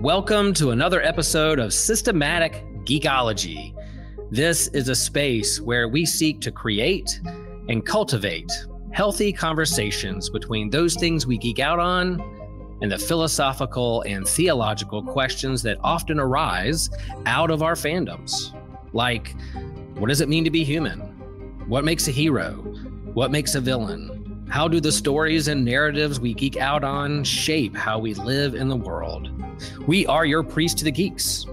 Welcome to another episode of Systematic Geekology. This is a space where we seek to create and cultivate healthy conversations between those things we geek out on and the philosophical and theological questions that often arise out of our fandoms. Like, what does it mean to be human? What makes a hero? What makes a villain? How do the stories and narratives we geek out on shape how we live in the world? We are your priest to the geeks.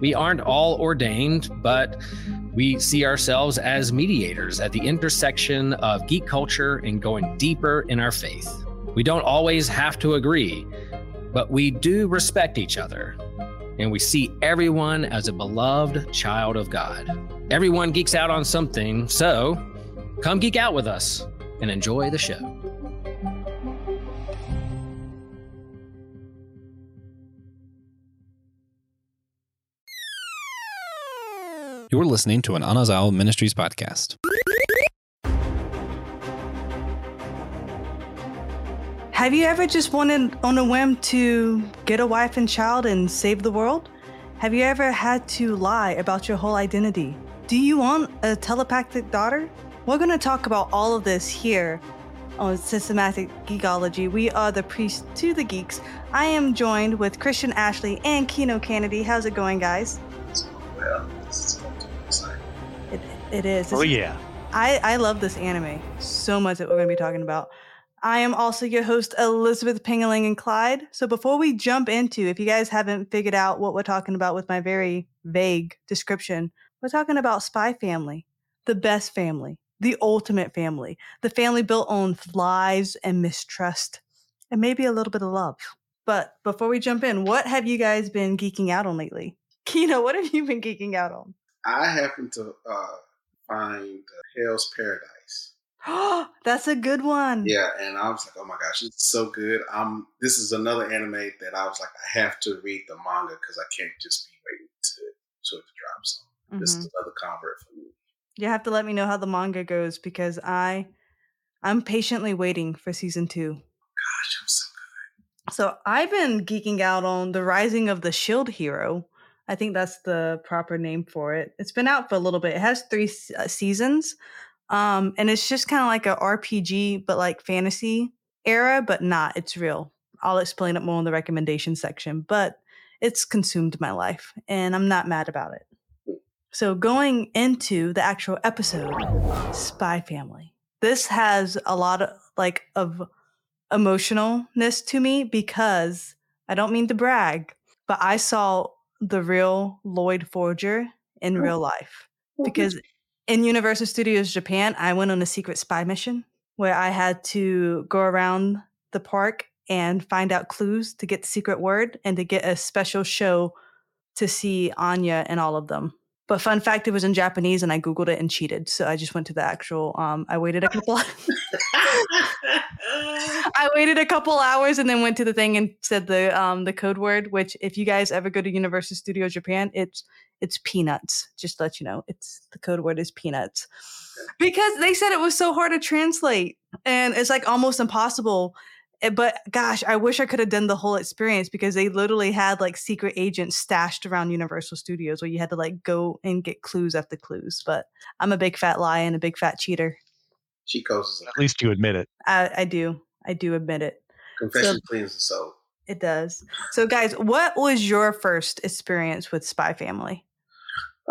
We aren't all ordained, but we see ourselves as mediators at the intersection of geek culture and going deeper in our faith. We don't always have to agree, but we do respect each other. And we see everyone as a beloved child of God. Everyone geeks out on something, so come geek out with us and enjoy the show. You're listening to an Anazao Ministries podcast. Have you ever just wanted on a whim to get a wife and child and save the world? Have you ever had to lie about your whole identity? Do you want a telepathic daughter? We're going to talk about all of this here on Systematic Geekology. We are the priest to the geeks. I am joined with Christian Ashley and Keno Cannady. How's it going, guys? Well, this is going to be exciting. It, it is. Oh yeah. I, I love this anime so much that we're going to be talking about. I am also your host, Elizabeth Pingeling and Clyde. So before we jump into, if you guys haven't figured out what we're talking about with my very vague description, we're talking about Spy Family, the best family, the ultimate family, the family built on lies and mistrust, and maybe a little bit of love. But before we jump in, what have you guys been geeking out on lately? Keno, what have you been geeking out on? I happen to uh, find uh, Hell's Paradise. Oh, That's a good one. Yeah, and I was like, oh my gosh, it's so good. Um, this is another anime that I was like, I have to read the manga because I can't just be waiting to to it to drop. So this Mhm. is another convert for me. You have to let me know how the manga goes because I I'm patiently waiting for season 2. Gosh, I'm so good. So, I've been geeking out on The Rising of the Shield Hero. I think that's the proper name for it. It's been out for a little bit. It has 3 uh, seasons. Um and it's just kind of like a RPG but like fantasy era, but not. It's real. I'll explain it more in the recommendation section, but it's consumed my life and I'm not mad about it. So, going into the actual episode, Spy Family. This has a lot of like of emotionalness to me because I don't mean to brag, but I saw the real Loid Forger in oh. real life. Because in Universal Studios Japan, I went on a secret spy mission where I had to go around the park and find out clues to get the secret word and to get a special show to see Anya and all of them. But fun fact, it was in Japanese and I Googled it and cheated. So I just went to the actual, um, I waited a couple I waited a couple hours and then went to the thing and said the um the code word, which if you guys ever go to Universal Studio Japan, it's it's peanuts. Just let you know, it's the code word is peanuts. Because they said it was so hard to translate and it's like almost impossible. Eh, But gosh, I wish I could have done the whole experience because they literally had like secret agents stashed around Universal Studios where you had to like go and get clues after clues. But I'm a big fat liar and a big fat cheater. She goes At least you admit it. I, I do. I do admit it. confession So- cleans the soul. It does. So, guys, what was your first experience with Spy Family?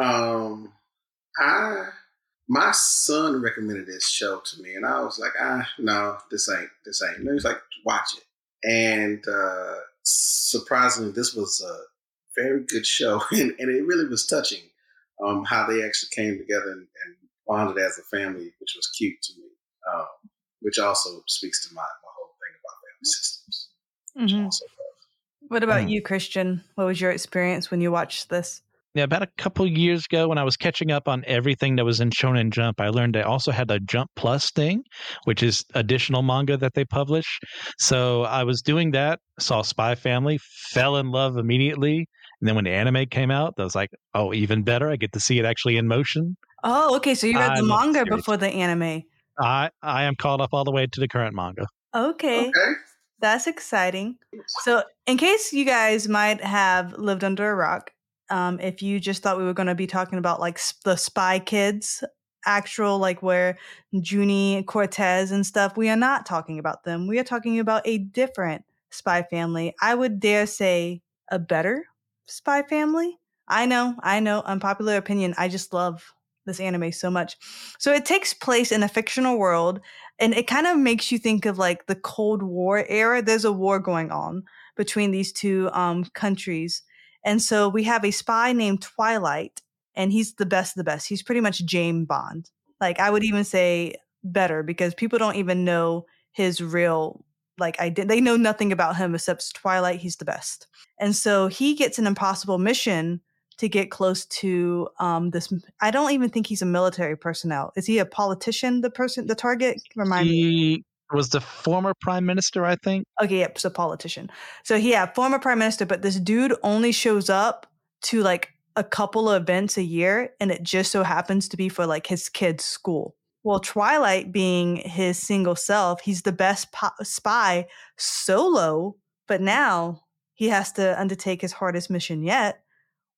Um, I my son recommended this show to me, and I was like, ah, no, this ain't this ain't. And he was like, watch it, and uh, surprisingly, this was a very good show, and, and it really was touching. Um, how they actually came together and, and bonded as a family, which was cute to me. Um, which also speaks to my, my whole thing about family systems. Which I also love. What about Mm. you, Christian? What was your experience when you watched this? Yeah, about a couple years ago when I was catching up on everything that was in Shonen Jump, I learned they also had a Jump Plus thing, which is additional manga that they publish. So I was doing that, saw Spy Family, fell in love immediately. And then when the anime came out, I was like, oh, even better. I get to see it actually in motion. Oh, okay. So you read the love the manga series. before the anime. I, I am caught up all the way to the current manga. Okay. Okay. That's exciting. So, in case you guys might have lived under a rock, um, if you just thought we were going to be talking about like s- the Spy Kids, actual like where Juni Cortez and stuff, we are not talking about them. We are talking about a different spy family. I would dare say a better spy family. I know, I know, unpopular opinion. I just love this anime so much. So it takes place in a fictional world and it kind of makes you think of like the Cold War era. There's a war going on between these two um, countries. And so we have a spy named Twilight, and he's the best of the best. He's pretty much James Bond. Like I would even say better because people don't even know his real like I did. They know nothing about him except Twilight. He's the best. And so he gets an impossible mission to get close to um, this. I don't even think he's a military personnel. Is he a politician? The person, the target. Remind me. Was the former prime minister, I think. Okay, yep, so politician. So yeah, former prime minister, but this dude only shows up to like a couple of events a year, and it just so happens to be for like his kid's school. Well, Twilight being his single self, he's the best po- spy solo, but now he has to undertake his hardest mission yet,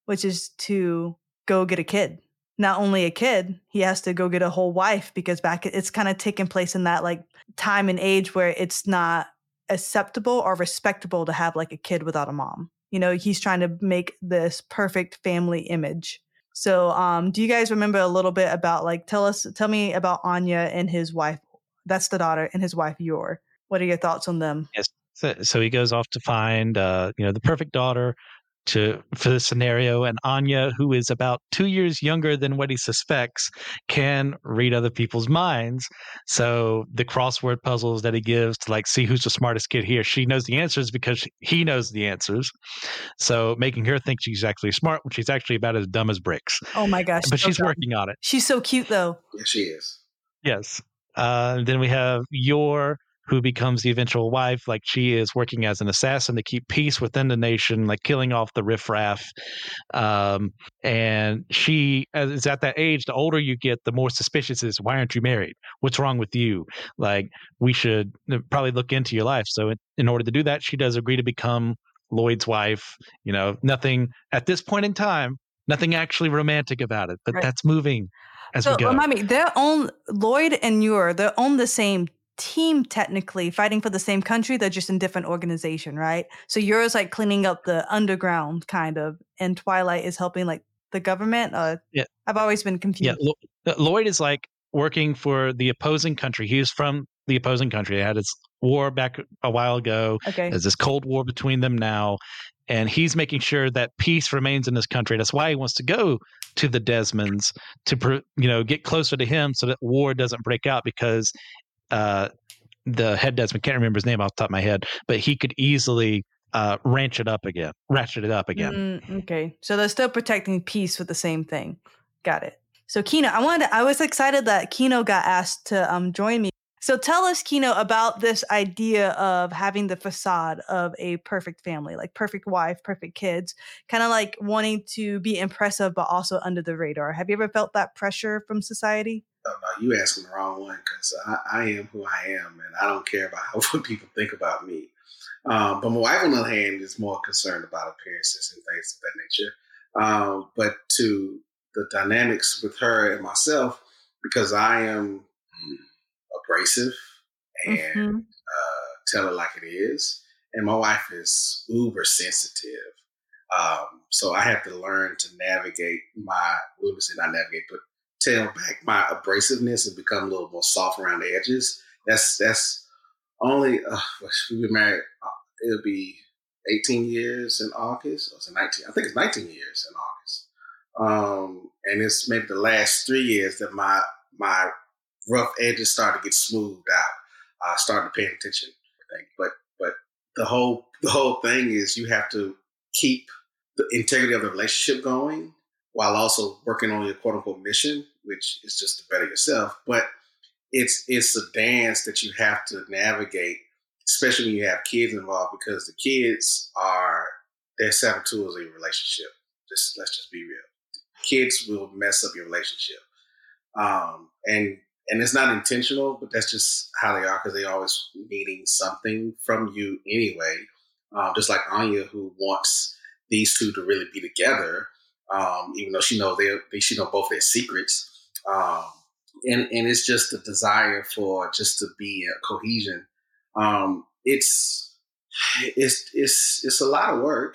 which is to go get a kid. Not only a kid, he has to go get a whole wife because back it's kind of taking place in that like time and age where it's not acceptable or respectable to have like a kid without a mom. You know, he's trying to make this perfect family image. So, um, do you guys remember a little bit about like tell us tell me about Anya and his wife? That's the daughter and his wife Yor. What are your thoughts on them? Yes. So, so he goes off to find, uh, you know, the perfect daughter to for the scenario, and Anya, who is about two years younger than what he suspects, can read other people's minds. So the crossword puzzles that he gives to like see who's the smartest kid here, she knows the answers because he knows the answers. So making her think she's actually smart when she's actually about as dumb as bricks. Oh my gosh! But so she's dumb. working on it. She's so cute though. Yeah, she is. Yes. Uh, then we have Yor, who becomes the eventual wife. Like she is working as an assassin to keep peace within the nation, like killing off the riffraff. Um, and she is at that age. The older you get, the more suspicious is. Why aren't you married? What's wrong with you? Like we should uh, probably look into your life. So in, in order to do that, she does agree to become Loid's wife. You know, nothing at this point in time. Nothing actually romantic about it, but Right. that's moving as so we go. remind me, they're on Loid and Yor. They're on the same team technically, fighting for the same country. They're just in different organization, right? So Yor is like cleaning up the underground, kind of, and Twilight is helping like the government. Uh, Yeah. I've always been Yeah, confused. Lo- uh, Loid is like working for the opposing country. he's from the opposing country. They had his war back a while ago. Okay. There's this cold war between them now, and he's making sure that peace remains in this country. That's why he wants to go to the Desmonds to, you know, get closer to him so that war doesn't break out because uh, the head Desmond can't remember his name off the top of my head, but he could easily uh, ranch it up again, ratchet it up again. Mm, okay. So they're still protecting peace with the same thing. Got it. So Keno, I wanted to, I was excited that Keno got asked to um join me. So tell us, Keno, about this idea of having the facade of a perfect family, like perfect wife, perfect kids, kind of like wanting to be impressive but also under the radar. Have you ever felt that pressure from society? Oh, no, you asking the wrong one because I, I am who I am, and I don't care about what people think about me. Um, but my wife, on the other hand, is more concerned about appearances and things of that nature. Um, but to the dynamics with her and myself, because I am abrasive and Mhm. uh, tell it like it is, and my wife is uber sensitive. Um, so I have to learn to navigate my, well, say not navigate, but tail back my abrasiveness and become a little more soft around the edges. That's that's only uh, we've been married. Uh, it'll be 18 years in August. Or is it 19? I think it's 19 years in August. Um, and it's maybe the last three years that my my rough edges started to get smoothed out. I started paying attention. But but the whole the whole thing is you have to keep the integrity of the relationship going while also working on your quote unquote mission, which is just to better yourself. But it's it's a dance that you have to navigate, especially when you have kids involved, because the kids are they're tools of your relationship. Just let's just be real. Kids will mess up your relationship. Um, and and it's not intentional, but that's just how they are because they're always needing something from you anyway. Um, just like Anya, who wants these two to really be together, um, even though she knows they, they she know both their secrets. Um, and and it's just a desire for just to be a cohesion. Um, it's it's it's it's a lot of work.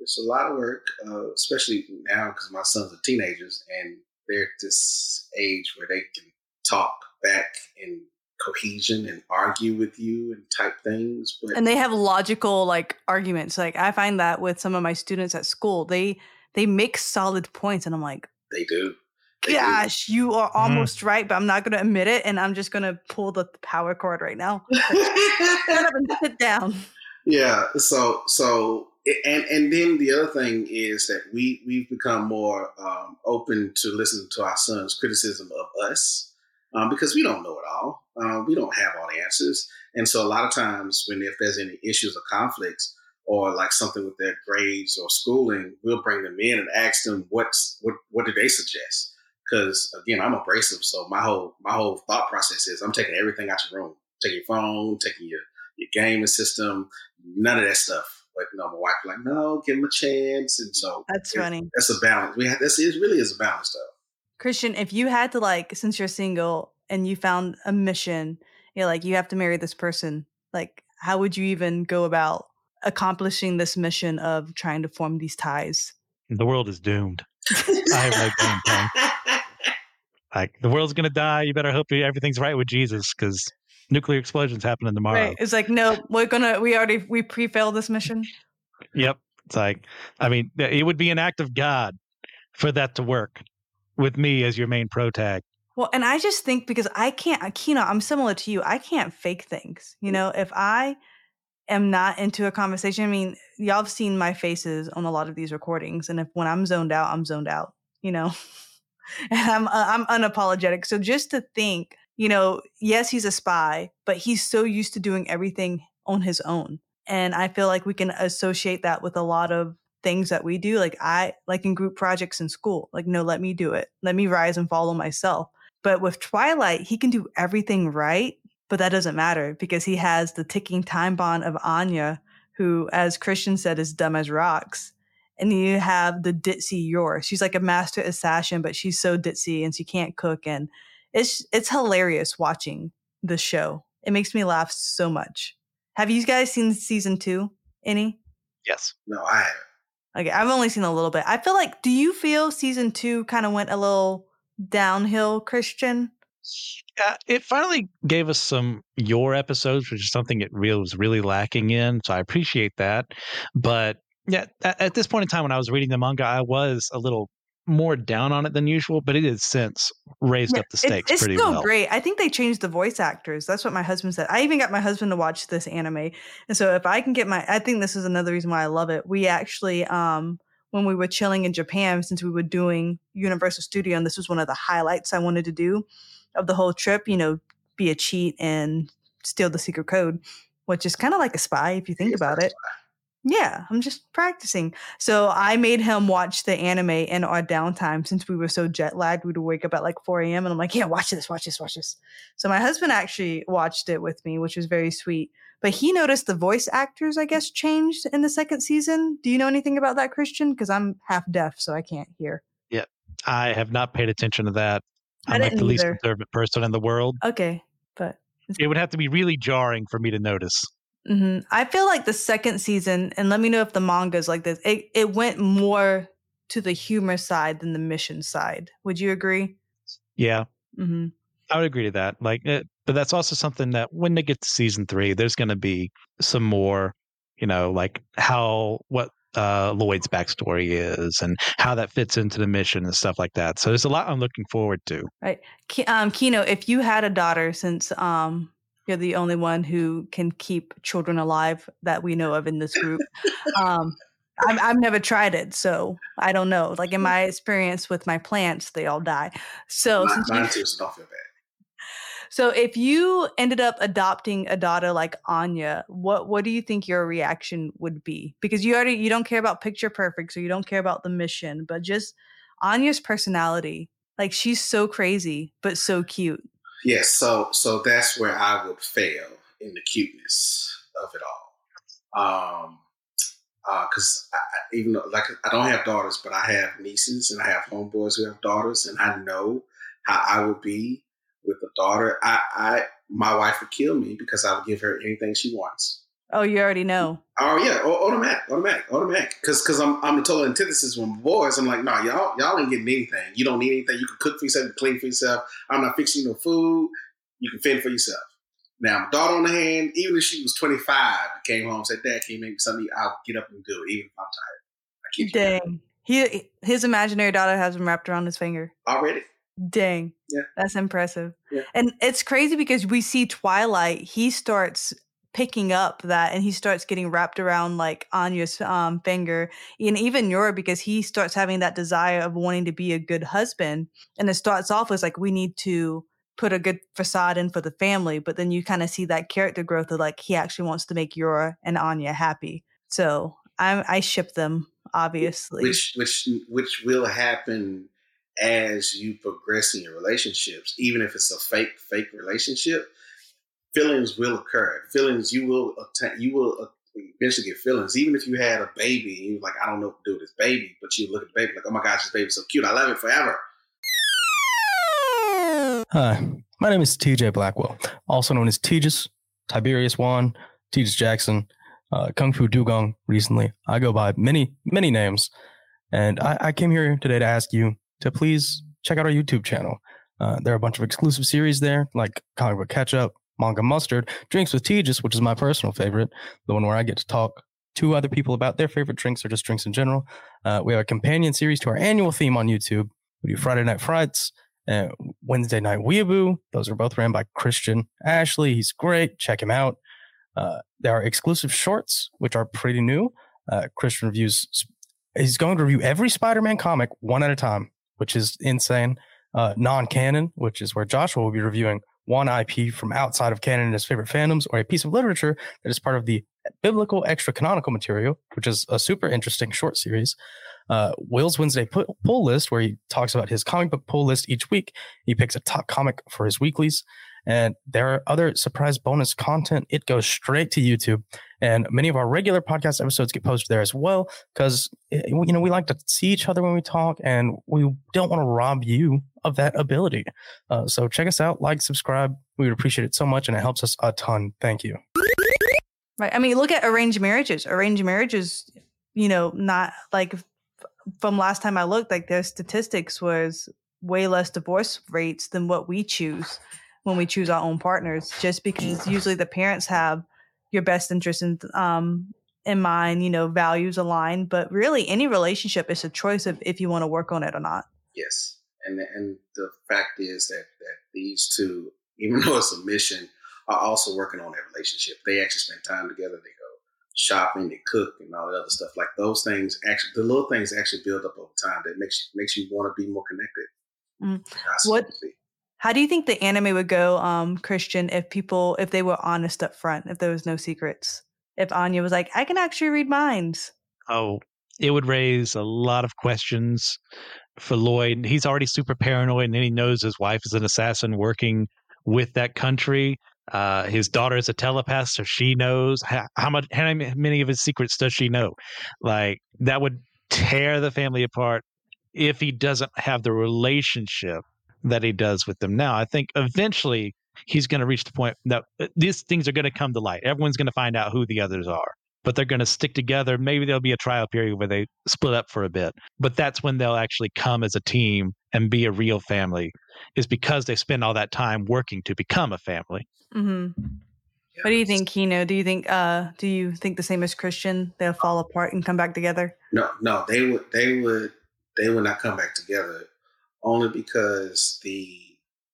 It's a lot of work, uh, especially now because my sons are teenagers and they're at this age where they can talk back and cohesion and argue with you and type things. But and they have logical like arguments. Like I find that with some of my students at school, they they make solid points, and I'm like, they do. They gosh, do. you are almost mm. right, but I'm not going to admit it, and I'm just going to pull the power cord right now. Shut up sit down. Yeah. So so and and then the other thing is that we we've become more um, open to listen to our son's criticism of us um, because we don't know it all. Uh, we don't have all the answers, and so a lot of times when if there's any issues or conflicts or like something with their grades or schooling, we'll bring them in and ask them what's what what do they suggest. Because again, I'm abrasive, so my whole my whole thought process is I'm taking everything out of your room, taking your phone, taking your your gaming system, none of that stuff but you know, my wife like, no, give him a chance. And so that's funny. That's a balance. We have this. It really is a balance, though. Christian, if you had to like, since you're single and you found a mission, you're like, you have to marry this person. Like, how would you even go about accomplishing this mission of trying to form these ties? The world is doomed. I have no game plan. Like the world's gonna die. You better hope everything's right with Jesus, because nuclear explosions happening tomorrow. Right. It's like, no, we're gonna, we already, we pre-failed this mission. Yep. It's like, I mean, it would be an act of God for that to work with me as your main protag. Well, and I just think because I can't, Keno, I'm similar to you. I can't fake things. You know, if I am not into a conversation, I mean, y'all have seen my faces on a lot of these recordings, and if when I'm zoned out, I'm zoned out. You know, and I'm uh, I'm unapologetic. So just to think you know, yes, he's a spy, but he's so used to doing everything on his own. And I feel like we can associate that with a lot of things that we do. Like I like in group projects in school, like, no, let me do it. Let me rise and follow myself. But with Twilight, he can do everything right, but that doesn't matter because he has the ticking time bomb of Anya, who, as Christian said, is dumb as rocks. And you have the ditzy Yor. She's like a master assassin, but she's so ditzy and she can't cook. And it's it's hilarious watching the show. It makes me laugh so much. Have you guys seen season two? Any? Yes. No, I. Okay, I've only seen a little bit. I feel like, do you feel season two kind of went a little downhill, Christian? Uh, it finally gave us some Yor episodes, which is something it really was really lacking in. So I appreciate that. But yeah, at, at this point in time, when I was reading the manga, I was a little more down on it than usual, but it has since raised yeah, up the stakes it's, it's still well. great. I think they changed the voice actors. That's what my husband said. I even got my husband to watch this anime. And so if I can get my I think this is another reason why I love it. We actually um when we were chilling in Japan since we were doing Universal Studio and this was one of the highlights I wanted to do of the whole trip, you know, be a cheat and steal the secret code, which is kind of like a spy if you think about it. Yeah, I'm just practicing. So I made him watch the anime in our downtime since we were so jet lagged. We'd wake up at like 4 a.m. and I'm like, yeah, watch this, watch this, watch this. So my husband actually watched it with me, which was very sweet. But he noticed the voice actors, I guess, changed in the second season. Do you know anything about that, Christian? Because I'm half deaf, so I can't hear. Yeah, I have not paid attention to that. I'm like the least observant person in the world. Okay, but it would have to be really jarring for me to notice. Mm-hmm. I feel like the second season, and let me know if the manga is like this. It it went more to the humor side than the mission side. Would you agree? Yeah, mm-hmm. I would agree to that. Like, it, eh, but that's also something that when they get to season three, there's going to be some more, you know, like how what uh, Loid's backstory is and how that fits into the mission and stuff like that. So there's a lot I'm looking forward to. Right, um, Keno, if you had a daughter, since um, you're the only one who can keep children alive that we know of in this group. um, I've, I've never tried it, so I don't know. Like in my experience with my plants, they all die. So mine, mine too, so bad. So if you ended up adopting a daughter like Anya, what what do you think your reaction would be? Because you already you don't care about picture perfect, so you don't care about the mission, but just Anya's personality. Like she's so crazy but so cute. Yes, so so that's where I would fail in the cuteness of it all. Um, because uh, even though, like I don't have daughters, but I have nieces and I have homeboys who have daughters, and I know how I would be with a daughter. I, I my wife would kill me because I would give her anything she wants. Oh, you already know. Oh yeah, automatic, automatic, automatic. Because because I'm I'm the total antithesis when boys. I'm like, nah, y'all y'all ain't getting anything. You don't need anything. You can cook for yourself, clean for yourself. I'm not fixing no food. You can fend for yourself. Now, my daughter on the hand, even if she was 25, came home said, "Dad, can you make me something?" I'll get up and do it, even if I'm tired. I keep Dang, he his imaginary daughter has him wrapped around his finger already. Dang. Yeah. That's impressive. Yeah. And it's crazy because we see Twilight, he starts picking up that and he starts getting wrapped around like Anya's um, finger and even Yor because he starts having that desire of wanting to be a good husband and it starts off as like we need to put a good facade in for the family but then you kind of see that character growth of like he actually wants to make Yor and Anya happy. So I'm, I ship them obviously. which which which will happen as you progress in your relationships even if it's a fake fake relationship feelings will occur. Feelings you will attain, you will eventually get feelings. Even if you had a baby and you're like, I don't know what to do with this baby, but you look at the baby like, oh my gosh, this baby's so cute. I love it forever. Hi, my name is TJ Blackwell, also known as Tejas, Tiberius Wan, Tejas Jackson, uh, Kung Fu Dugong recently. I go by many, many names. And I, I came here today to ask you to please check out our YouTube channel. Uh, there are a bunch of exclusive series there, like Comic Book Catch Up, Manga Mustard, Drinks with Tejas, which is my personal favorite, the one where I get to talk to other people about their favorite drinks or just drinks in general. Uh, we have a companion series to our annual theme on YouTube. We do Friday Night Frights, and Wednesday Night Weeaboo. Those are both ran by Christian Ashley. He's great. Check him out. Uh, there are exclusive shorts, which are pretty new. Uh, Christian reviews. He's going to review every Spider-Man comic one at a time, which is insane. Uh, non-canon, which is where Joshua will be reviewing one IP from outside of canon in his favorite fandoms, or a piece of literature that is part of the biblical extra canonical material, which is a super interesting short series. Uh, Will's Wednesday pull list, where he talks about his comic book pull list each week. He picks a top comic for his weeklies. And there are other surprise bonus content. It goes straight to YouTube. And many of our regular podcast episodes get posted there as well because, eh, you know, we like to see each other when we talk and we don't want to rob you of that ability. Uh, so check us out, like, subscribe. We would appreciate it so much and it helps us a ton. Thank you. Right. I mean, look at arranged marriages. Arranged marriages, you know, not like from last time I looked, like their statistics was way less divorce rates than what we choose when we choose our own partners, just because usually the parents have your best interest in um, in mind, you know, values align. But really, any relationship is a choice of if you want to work on it or not. Yes, and and the fact is that that these two, even though it's a mission, are also working on their relationship. They actually spend time together. They go shopping, they cook, and all the other stuff. Like those things, actually, the little things actually build up over time that makes makes you want to be more connected. Mm. What how do you think the anime would go, um, Christian, if people if they were honest up front, if there was no secrets? If Anya was like, I can actually read minds. Oh, it would raise a lot of questions for Loid. He's already super paranoid and then he knows his wife is an assassin working with that country. Uh, his daughter is a telepath, so she knows how, how much how many of his secrets does she know? Like that would tear the family apart if he doesn't have the relationship that he does with them now. I think eventually he's going to reach the point that uh, these things are going to come to light. Everyone's going to find out who the others are, but they're going to stick together. Maybe there'll be a trial period where they split up for a bit, but that's when they'll actually come as a team and be a real family, is because they spend all that time working to become a family. Mm-hmm. What do you think, Keno? Do you think uh do you think the same as Christian? They'll fall apart and come back together? No, no, they would they would they would not come back together only because the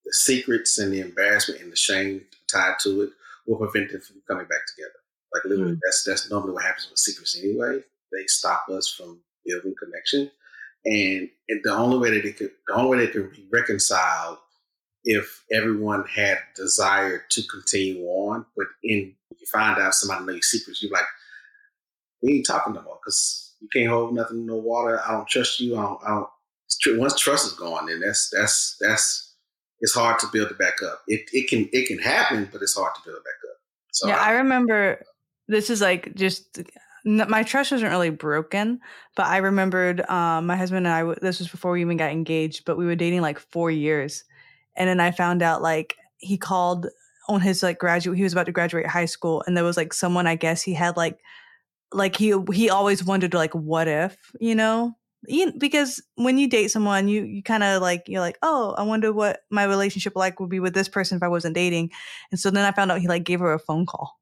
the secrets and the embarrassment and the shame tied to it will prevent them from coming back together. Like literally, mm that's that's normally what happens with secrets anyway. They stop us from building connection, and, and the only way that it could, the only way that they can be reconciled if everyone had desire to continue on, but in you find out somebody knows your secrets, you're like, we ain't talking no more because you can't hold nothing in no water. I don't trust you. I don't, I don't once trust is gone, then that's that's that's it's hard to build it back up. It it can it can happen, but it's hard to build it back up. So yeah, I, I remember this is like just my trust wasn't really broken, but I remembered um, my husband and I. This was before we even got engaged, but we were dating like four years, and then I found out like he called on his like graduate. He was about to graduate high school, and there was like someone I guess he had like like he he always wondered like what if you know you, because when you date someone you you kind of like you're like oh i wonder what my relationship like would be with this person if i wasn't dating. And so then i found out he like gave her a phone call.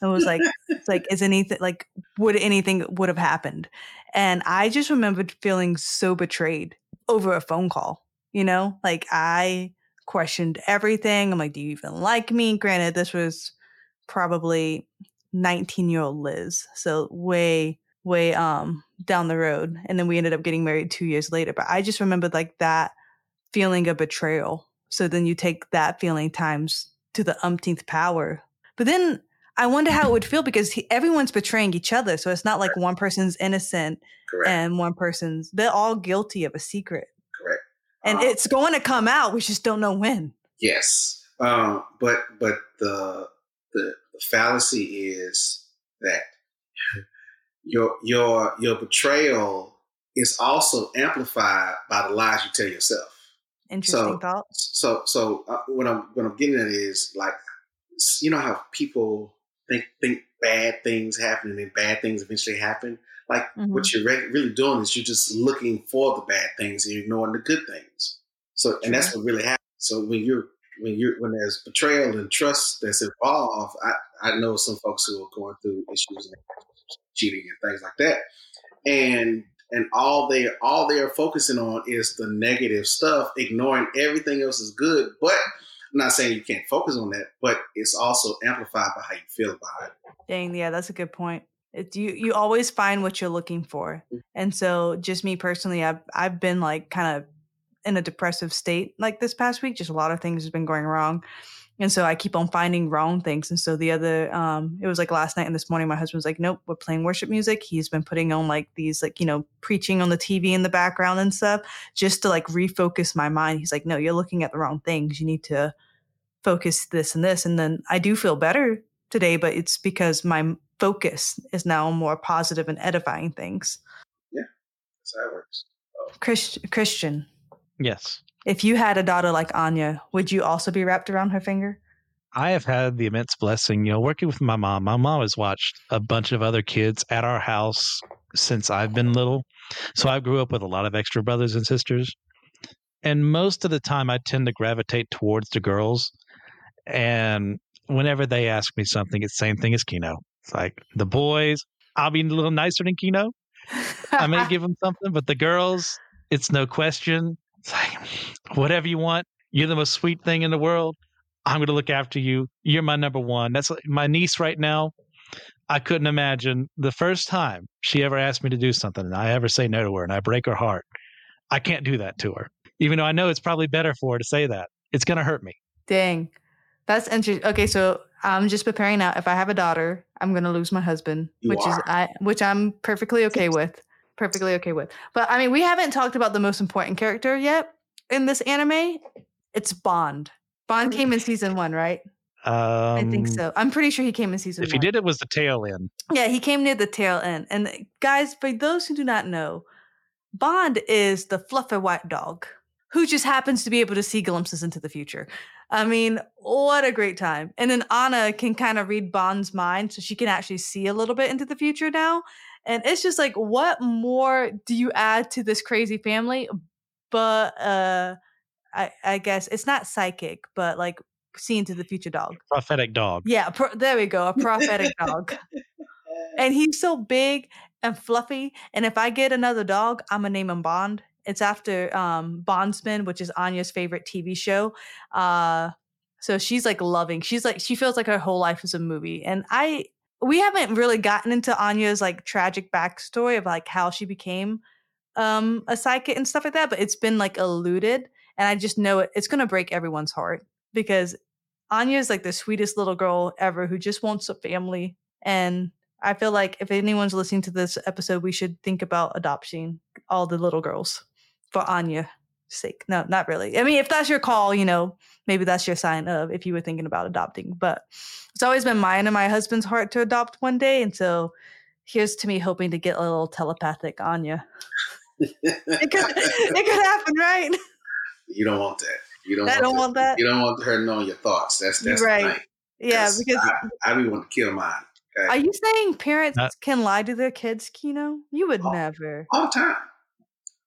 And was like it's like is anything like would anything would have happened? And i just remembered feeling so betrayed over a phone call you know? Like i questioned everything. I'm like do you even like me? Granted this was probably 19 year old liz so way way um down the road and then we ended up getting married two years later but i just remembered like that feeling of betrayal so then you take that feeling times to the umpteenth power but then I wonder how it would feel because he, everyone's betraying each other. So it's not like one person's innocent Correct. and one person's, they're all guilty of a secret. Correct. And Um, it's going to come out. We just don't know when. Yes, um, but but the, the the fallacy is that your your your betrayal is also amplified by the lies you tell yourself. Interesting So- thought. So so uh, what I'm what I'm getting at is like you know how people think think bad things happen and then bad things eventually happen. Like Mhm. what you're re- really doing is you're just looking for the bad things and you're ignoring the good things. So and that's what really happens. So when you're when you're when there's betrayal and trust that's involved, I I know some folks who are going through issues and cheating and things like that, and and all they all they are focusing on is the negative stuff, ignoring everything else is good. But I'm not saying you can't focus on that, but it's also amplified by how you feel about it. Dang, yeah, that's a good point. It's you you always find what you're looking for. Mm. And so just me personally, I've I've been like kind of in a depressive state like this past week. Just a lot of things has been going wrong. And so I keep on finding wrong things. And so the other um it was like last night and this morning my husband was like, Nope, we're playing worship music. He's been putting on like these like, you know, preaching on the TV in the background and stuff just to like refocus my mind. He's like, No, you're looking at the wrong things. You need to focus this and this. And then I do feel better today, but it's because my focus is now more positive and edifying things. That's how it works. Christ- Christian, Yes. if you had a daughter like Anya, would you also be wrapped around her finger? I have had the immense blessing, you know, working with my mom. My mom has watched a bunch of other kids at our house since I've been little. So I grew up with a lot of extra brothers and sisters. And most of the time, I tend to gravitate towards the girls. And whenever they ask me something, it's the same thing as Keno. It's like the boys, I'll be a little nicer than Keno. I may give them something, but the girls, it's no question. It's like, whatever you want. You're the most sweet thing in the world. I'm going to look after you. You're my number one. That's like- my niece right now. I couldn't imagine the first time she ever asked me to do something and I ever say no to her and I break her heart. I can't do that to her, even though I know it's probably better for her to say that. It's going to hurt me. Dang. That's interesting. Okay, so I'm just preparing now. If I have a daughter, I'm gonna lose my husband, You which is. I which I'm perfectly okay with. Perfectly okay with. But I mean, we haven't talked about the most important character yet in this anime. It's Bond. Bond came in season one, right? Um, I think so. I'm pretty sure he came in season one. If one. he did, it was the tail end. Yeah, he came near the tail end. And guys, for those who do not know, Bond is the fluffy white dog who just happens to be able to see glimpses into the future. I mean, what a great time. And then Anya can kind of read Bond's mind so she can actually see a little bit into the future now. And it's just like, what more do you add to this crazy family? But uh I, I guess it's not psychic, but like seeing to the future dog. Prophetic dog. Yeah, pro- there we go, a prophetic dog and he's so big and fluffy. And if I get another dog, I'm gonna name him Bond. It's after um, Bondsman, which is Anya's favorite TV show. Uh, so she's like loving. She's like she feels like her whole life is a movie. And I we haven't really gotten into Anya's like tragic backstory of like how she became um, a psychic and stuff like that. But it's been like alluded, and I just know it, it's gonna break everyone's heart because Anya is like the sweetest little girl ever who just wants a family. And I feel like if anyone's listening to this episode, we should think about adopting all the little girls for Anya. Sake. No, not really. I mean, if that's your call, you know, maybe that's your sign of if you were thinking about adopting. But it's always been mine and my husband's heart to adopt one day. And so here's to me hoping to get a little telepathic on you. it, could, it could happen, right? You don't want that. You don't. I want don't to- want that. You don't want her knowing your thoughts. That's that's Right. the thing. Yeah, 'Cause because I, I be wanting to kill mine. Okay? are you saying parents Not- can lie to their kids, Keno? You would Oh, never. all the time.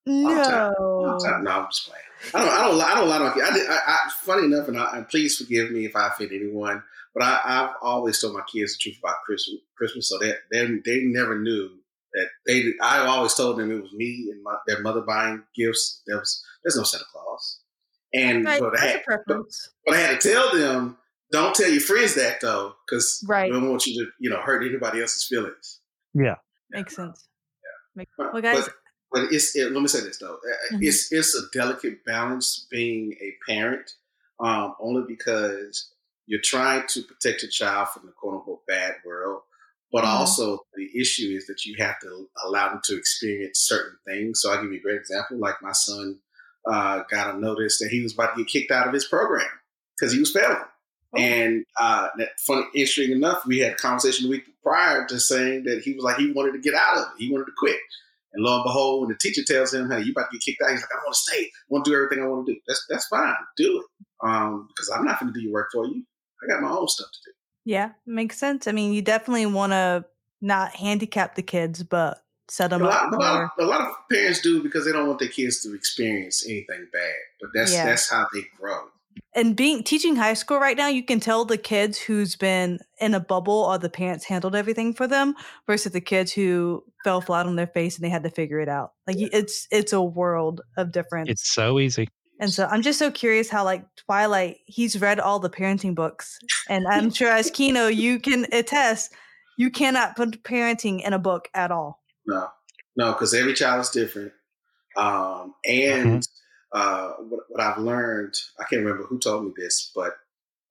The time. All No. time. No, I'm just playing. I don't. I don't. lie- I don't lie to my kids. I, did, I, I, funny enough, and, I, and please forgive me if I offend anyone, but I, I've always told my kids the truth about Christmas. Christmas, so that they, they never knew that they. I always told them it was me and my, their mother buying gifts. There was there's no Santa Claus, and Right, but I had, a preference. but I had to tell them don't tell your friends that though, because Right. we don't want you to you know hurt anybody else's feelings. Yeah. Makes sense. Make- But, Well, guys, but, but it's it, let me say this though, Uh, Mhm. it's it's a delicate balance being a parent, um, only because you're trying to protect your child from the quote unquote bad world, but Mhm. also the issue is that you have to allow them to experience certain things. So I'll give you a great example. Like my son uh, got a notice that he was about to get kicked out of his program because he was failing. Oh. And uh, that funny, interesting enough, we had a conversation the week prior to saying that he was like he wanted to get out of it, he wanted to quit. And lo and behold, when the teacher tells him, "Hey, you about to get kicked out," he's like, "I want to stay. I want to do everything I want to do." That's that's fine. Do it, um, because I'm not going to do your work for you. I got my own stuff to do. yeah, makes sense. I mean, you definitely want to not handicap the kids, but set A them lot, up a, lot of, a lot of parents do because they don't want their kids to experience anything bad. But that's Yeah. that's how they grow. And being teaching high school right now, you can tell the kids who's been in a bubble or the parents handled everything for them versus the kids who fell flat on their face and they had to figure it out. Like you- it's it's a world of difference. It's so easy. And so I'm just so curious how like Twilight, he's read all the parenting books. And I'm sure as Keno, you can attest, you cannot put parenting in a book at all. No, no, because every child is different. Um, and uh, what, what I've learned, I can't remember who told me this, but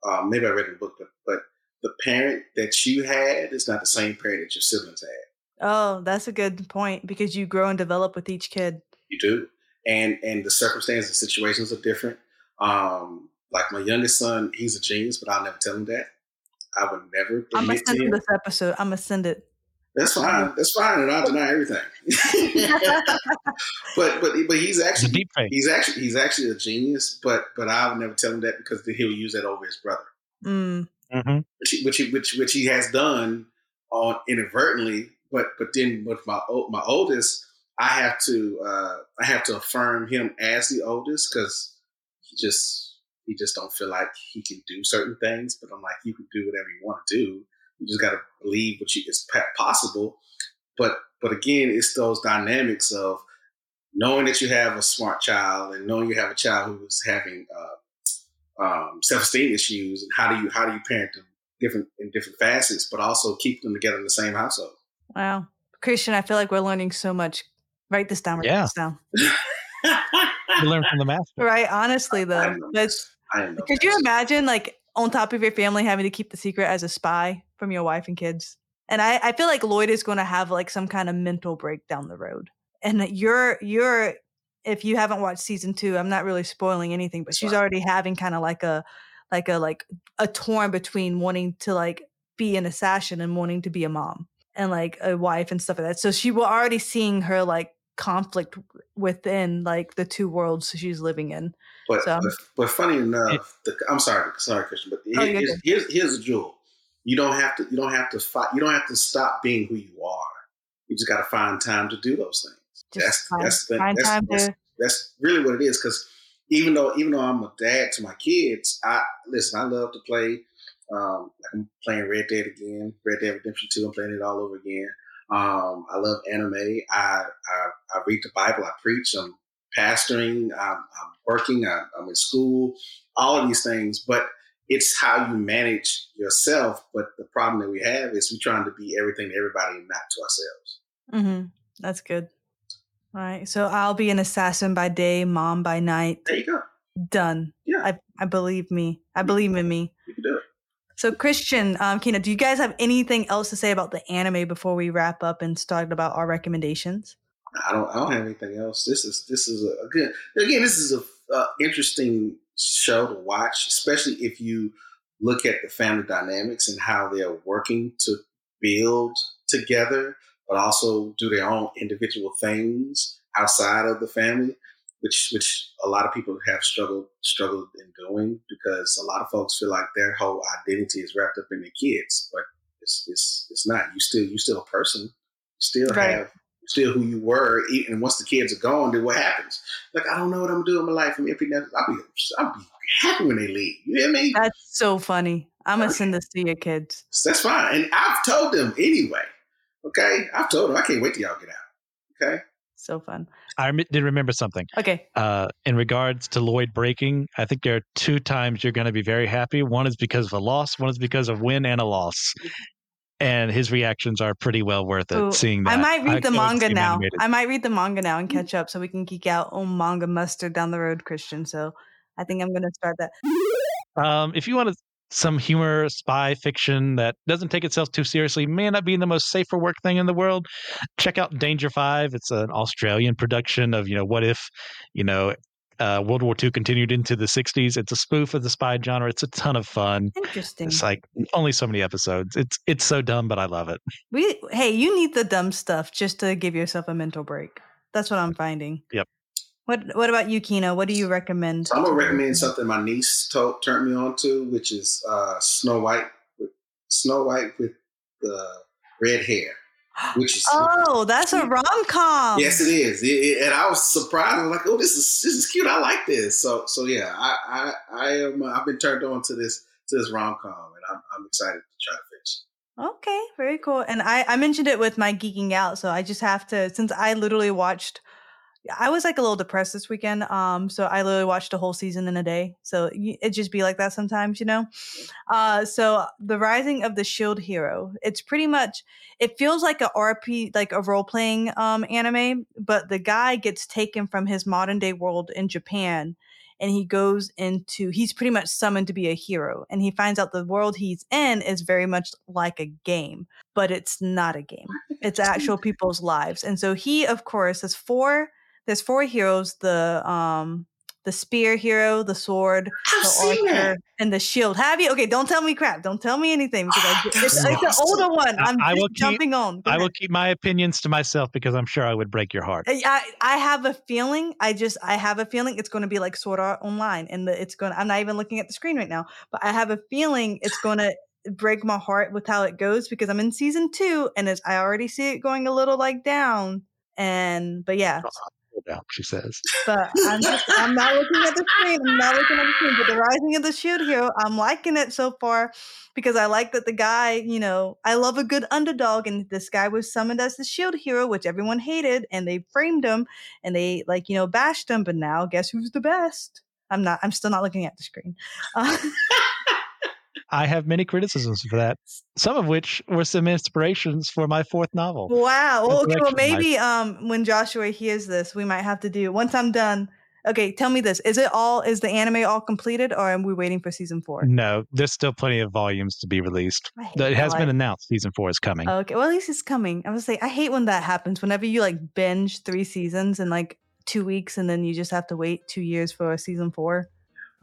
uh, maybe I read in a book, but, but the parent that you had is not the same parent that your siblings had. Oh, that's a good point because you grow and develop with each kid. You do, and and the circumstances, and situations are different. Um, like my youngest son, he's a genius, but I'll never tell him that. I would never I'm gonna send him this episode. I'm gonna send it. That's fine. That's fine, and I'll deny everything. but but but he's actually deep. He's actually he's actually a genius, but but I would never tell him that because then he'll use that over his brother, Mm, hmm which he, which he, which which he has done on inadvertently. But but then with my my oldest, I have to uh, I have to affirm him as the oldest because he just he just don't feel like he can do certain things. But I'm like, you can do whatever you want to do. You just got to believe what you is possible. But but again, it's those dynamics of knowing that you have a smart child and knowing you have a child who is having uh, um, self-esteem issues, and how do you how do you parent them different in different facets, but also keep them together in the same household. wow, Christian, I feel like we're learning so much. Write this down. Write Yeah. this down. You learn from the master. Right. Honestly, I though, am no but I am no could you imagine like on top of your family having to keep the secret as a spy from your wife and kids? And I, I feel like Loid is going to have like some kind of mental break down the road. And you're you're if you haven't watched season two, I'm not really spoiling anything, but she's already having kind of like a like a like a torn between wanting to like be an assassin and wanting to be a mom and like a wife and stuff like that. So she will already seeing her like conflict within like the two worlds she's living in. But, So- but but funny enough, the, I'm sorry, sorry, Christian, but Oh, here- here's, here's here's the jewel. You don't have to you don't have to fight. You don't have to stop being who you are. You just got to find time to do those things. Just That's find, that's the, find that's, time that's, to that's really what it is. Because even though even though I'm a dad to my kids, I listen. I love to play. Um, like I'm playing Red Dead again, Red Dead Redemption Two. I'm playing it all over again. Um, I love anime. I, I I read the Bible. I preach. I'm pastoring. I'm, I'm working. I'm, I'm in school. All of these things, but it's how you manage yourself. But the problem that we have is we're trying to be everything to everybody and not to ourselves. Mm-hmm. That's good. All right. So I'll be an assassin by day, mom by night. There you go. Done. Yeah. I, I believe me. I believe in me. You can do it. So Christian, um, Keno, do you guys have anything else to say about the anime before we wrap up and start about our recommendations? I don't. I don't have anything else. This is this is a good. Again, this is a uh, interesting show to watch, especially if you look at the family dynamics and how they're working to build together, but also do their own individual things outside of the family, which which a lot of people have struggled struggled in doing because a lot of folks feel like their whole identity is wrapped up in their kids, but it's it's it's not. You still you still a person. You still Right. have still who you were, and once the kids are gone, then what happens? Like I don't know what I'm doing in my life. I'm empty now. I'll be I'll be happy when they leave. You hear me? That's so funny. I'm gonna send this to your kids. That's fine. And I've told them anyway. Okay, I've told them I can't wait till y'all get out. Okay. So fun. I rem- did remember something. Okay. Uh, in regards to Loid breaking, I think there are two times you're going to be very happy. One is because of a loss, one is because of win and a loss. And his reactions are pretty well worth it. Ooh, seeing that, I might read the can't wait to manga now. animated. I might read the manga now and catch up so we can geek out on manga mustard down the road, Christian. So I think I'm gonna start that. Um, if you want some humor, spy fiction that doesn't take itself too seriously, may not be the most safe for work thing in the world, check out Danger Five. It's an Australian production of you know what if you know uh, World War II continued into the '60s. It's a spoof of the spy genre. It's a ton of fun. Interesting. It's like only so many episodes. It's it's so dumb, but I love it. We hey, you need the dumb stuff just to give yourself a mental break. That's what I'm finding. Yep. What What about you, Keno? What do you recommend? I'm gonna recommend something my niece told, turned me on to, which is uh, Snow White with Snow White with the red hair, which is Oh, that's a rom com. yes, it is. It- it- and I was surprised. I'm like, oh, this is this is cute. I like this. So so yeah, I I, I am. Uh, I've been turned on to this to this rom com, and I'm I'm excited to try to finish. Okay, very cool. And I, I mentioned it with my geeking out, so I just have to since I literally watched I was like a little depressed this weekend. Um, so I literally watched a whole season in a day. So it just be like that sometimes, you know. Uh, so the Rising of the Shield Hero. It's pretty much. It feels like a RP, like a role playing um anime, but the guy gets taken from his modern day world in Japan, and he goes into. He's pretty much summoned to be a hero, and he finds out the world he's in is very much like a game, but it's not a game. It's actual people's lives, and so he, of course, has four there's four heroes the um the spear hero the sword I've the archer that. and the shield have you okay don't tell me crap don't tell me anything because I, That's it's, it's an awesome. older one I- i'm I just will keep- jumping on Go I will keep my opinions to myself because I'm sure I would break your heart. I, I I have a feeling i just i have a feeling it's going to be like sword art online and the, it's going i'm not even looking at the screen right now but i have a feeling it's going to break my heart with how it goes because i'm in season two and as i already see it going a little like down and but yeah Down, she says. But I'm just I'm not looking at the screen. I'm not looking at the screen. But the Rising of the Shield Hero, I'm liking it so far because I like that the guy, you know, I love a good underdog, and this guy was summoned as the Shield Hero, which everyone hated, and they framed him and they like you know bashed him. But now, guess who's the best? I'm not. I'm still not looking at the screen. Uh, I have many criticisms for that, some of which were some inspirations for my fourth novel. wow. Well, okay. Well, maybe um when Joshua hears this, we might have to do once I'm done. Okay, tell me this: Is it all? Is the anime all completed, or are we waiting for season four? No, there's still plenty of volumes to be released. It has been announced season four is coming. Okay, well at least it's coming. I was say I hate when that happens. Whenever you like binge three seasons in like two weeks, and then you just have to wait two years for a season four.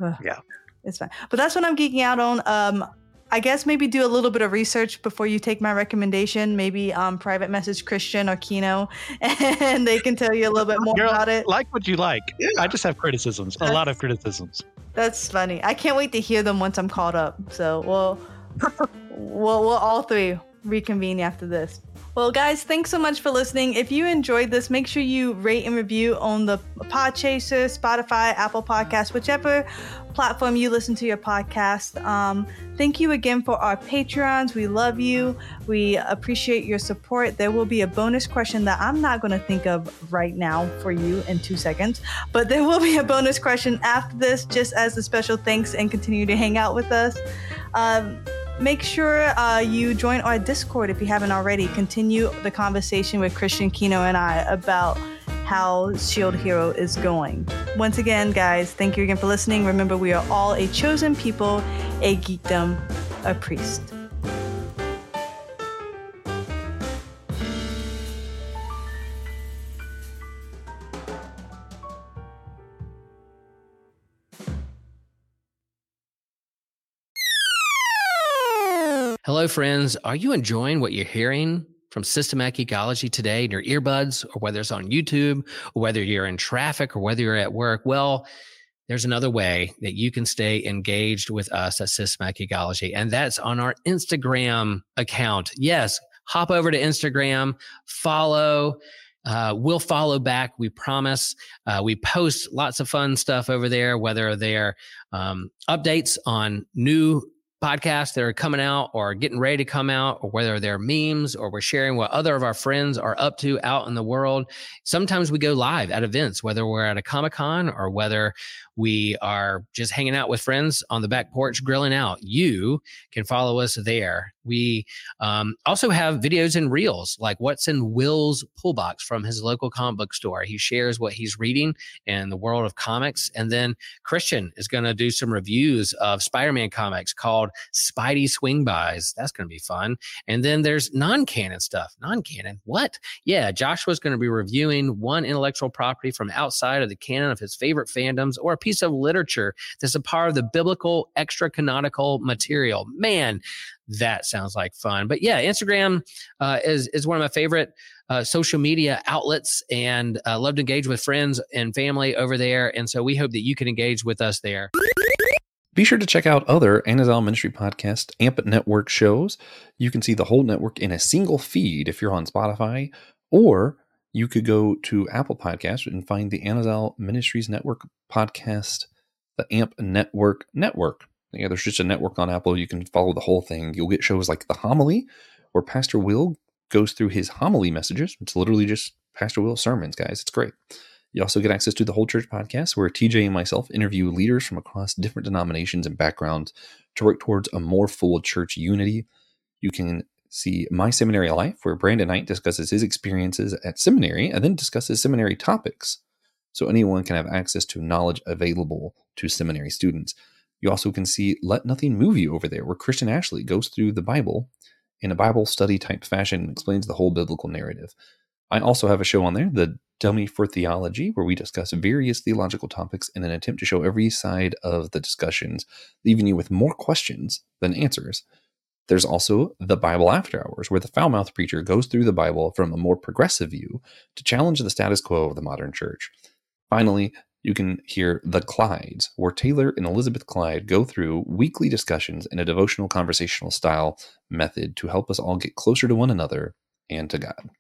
Ugh, Yeah. It's fine. But that's what I'm geeking out on. Um, I guess maybe do a little bit of research before you take my recommendation. Maybe um, private message Christian or Keno, and they can tell you a little bit more Girl, about it. like what you like. Yeah. I just have criticisms, a lot of criticisms. That's funny. I can't wait to hear them once I'm caught up. So we'll we'll, we'll all three reconvene after this. Well, guys, thanks so much for listening. If you enjoyed this, make sure you rate and review on the Podchaser, Spotify, Apple Podcasts, whichever platform you listen to your podcast. Um, thank you again for our Patreons. We love you. We appreciate your support. There will be a bonus question that I'm not going to think of right now for you in two seconds, but there will be a bonus question after this, just as a special thanks and continue to hang out with us. Um, make sure uh, you join our Discord if you haven't already. Continue the conversation with Christian Keno and I about how Shield Hero is going. Once again, guys, thank you again for listening. Remember, we are all a chosen people, a geekdom, a priest. Hello, friends. Are you enjoying what you're hearing? From Systematic Geekology today in your earbuds, or whether it's on YouTube, or whether you're in traffic, or whether you're at work? Well, there's another way that you can stay engaged with us at Systematic Geekology, and that's on our Instagram account. Yes, hop over to Instagram, follow. Uh, we'll follow back. We promise. Uh, we post lots of fun stuff over there, whether they're um, updates on new podcasts that are coming out or getting ready to come out, or whether they're memes or we're sharing what other of our friends are up to out in the world. Sometimes we go live at events, whether we're at a Comic Con or whether we are just hanging out with friends on the back porch grilling out. You can follow us there. We um, also have videos and reels, like what's in Will's pull box from his local comic book store. He shares what he's reading in the world of comics. And then Christian is going to do some reviews of Spider Man comics called Spidey Swing Bys. That's going to be fun. And then there's non canon stuff. Non canon? What? Yeah, Joshua's going to be reviewing one intellectual property from outside of the canon of his favorite fandoms or a piece of literature that's a part of the biblical extra canonical material. Man, that sounds like fun. But yeah, Instagram uh, is is one of my favorite uh, social media outlets, and uh, love to engage with friends and family over there. And so we hope that you can engage with us there. Be sure to check out other Anazao Ministry Podcast AMP Network shows. You can see the whole network in a single feed if you're on Spotify, or you could go to Apple Podcast and find the Anazao Ministries Network podcast, the AMP Network Network. Yeah, there's just a network on Apple. You can follow the whole thing. You'll get shows like The Homily, where Pastor Will goes through his homily messages. It's literally just Pastor Will sermons, guys. It's great. You also get access to the Whole Church podcast, where TJ and myself interview leaders from across different denominations and backgrounds to work towards a more full church unity. You can see My Seminary Life, where Brandon Knight discusses his experiences at seminary and then discusses seminary topics. So anyone can have access to knowledge available to seminary students. You also can see Let Nothing Move You over there, where Christian Ashley goes through the Bible in a Bible study type fashion and explains the whole biblical narrative. I also have a show on there, The Dummy for Theology, where we discuss various theological topics in an attempt to show every side of the discussions, leaving you with more questions than answers. There's also the Bible After Hours, where the foul mouthed preacher goes through the Bible from a more progressive view to challenge the status quo of the modern church. Finally, you can hear The Clydes, where Taylor and Elizabeth Clyde go through weekly discussions in a devotional conversational style method to help us all get closer to one another and to God.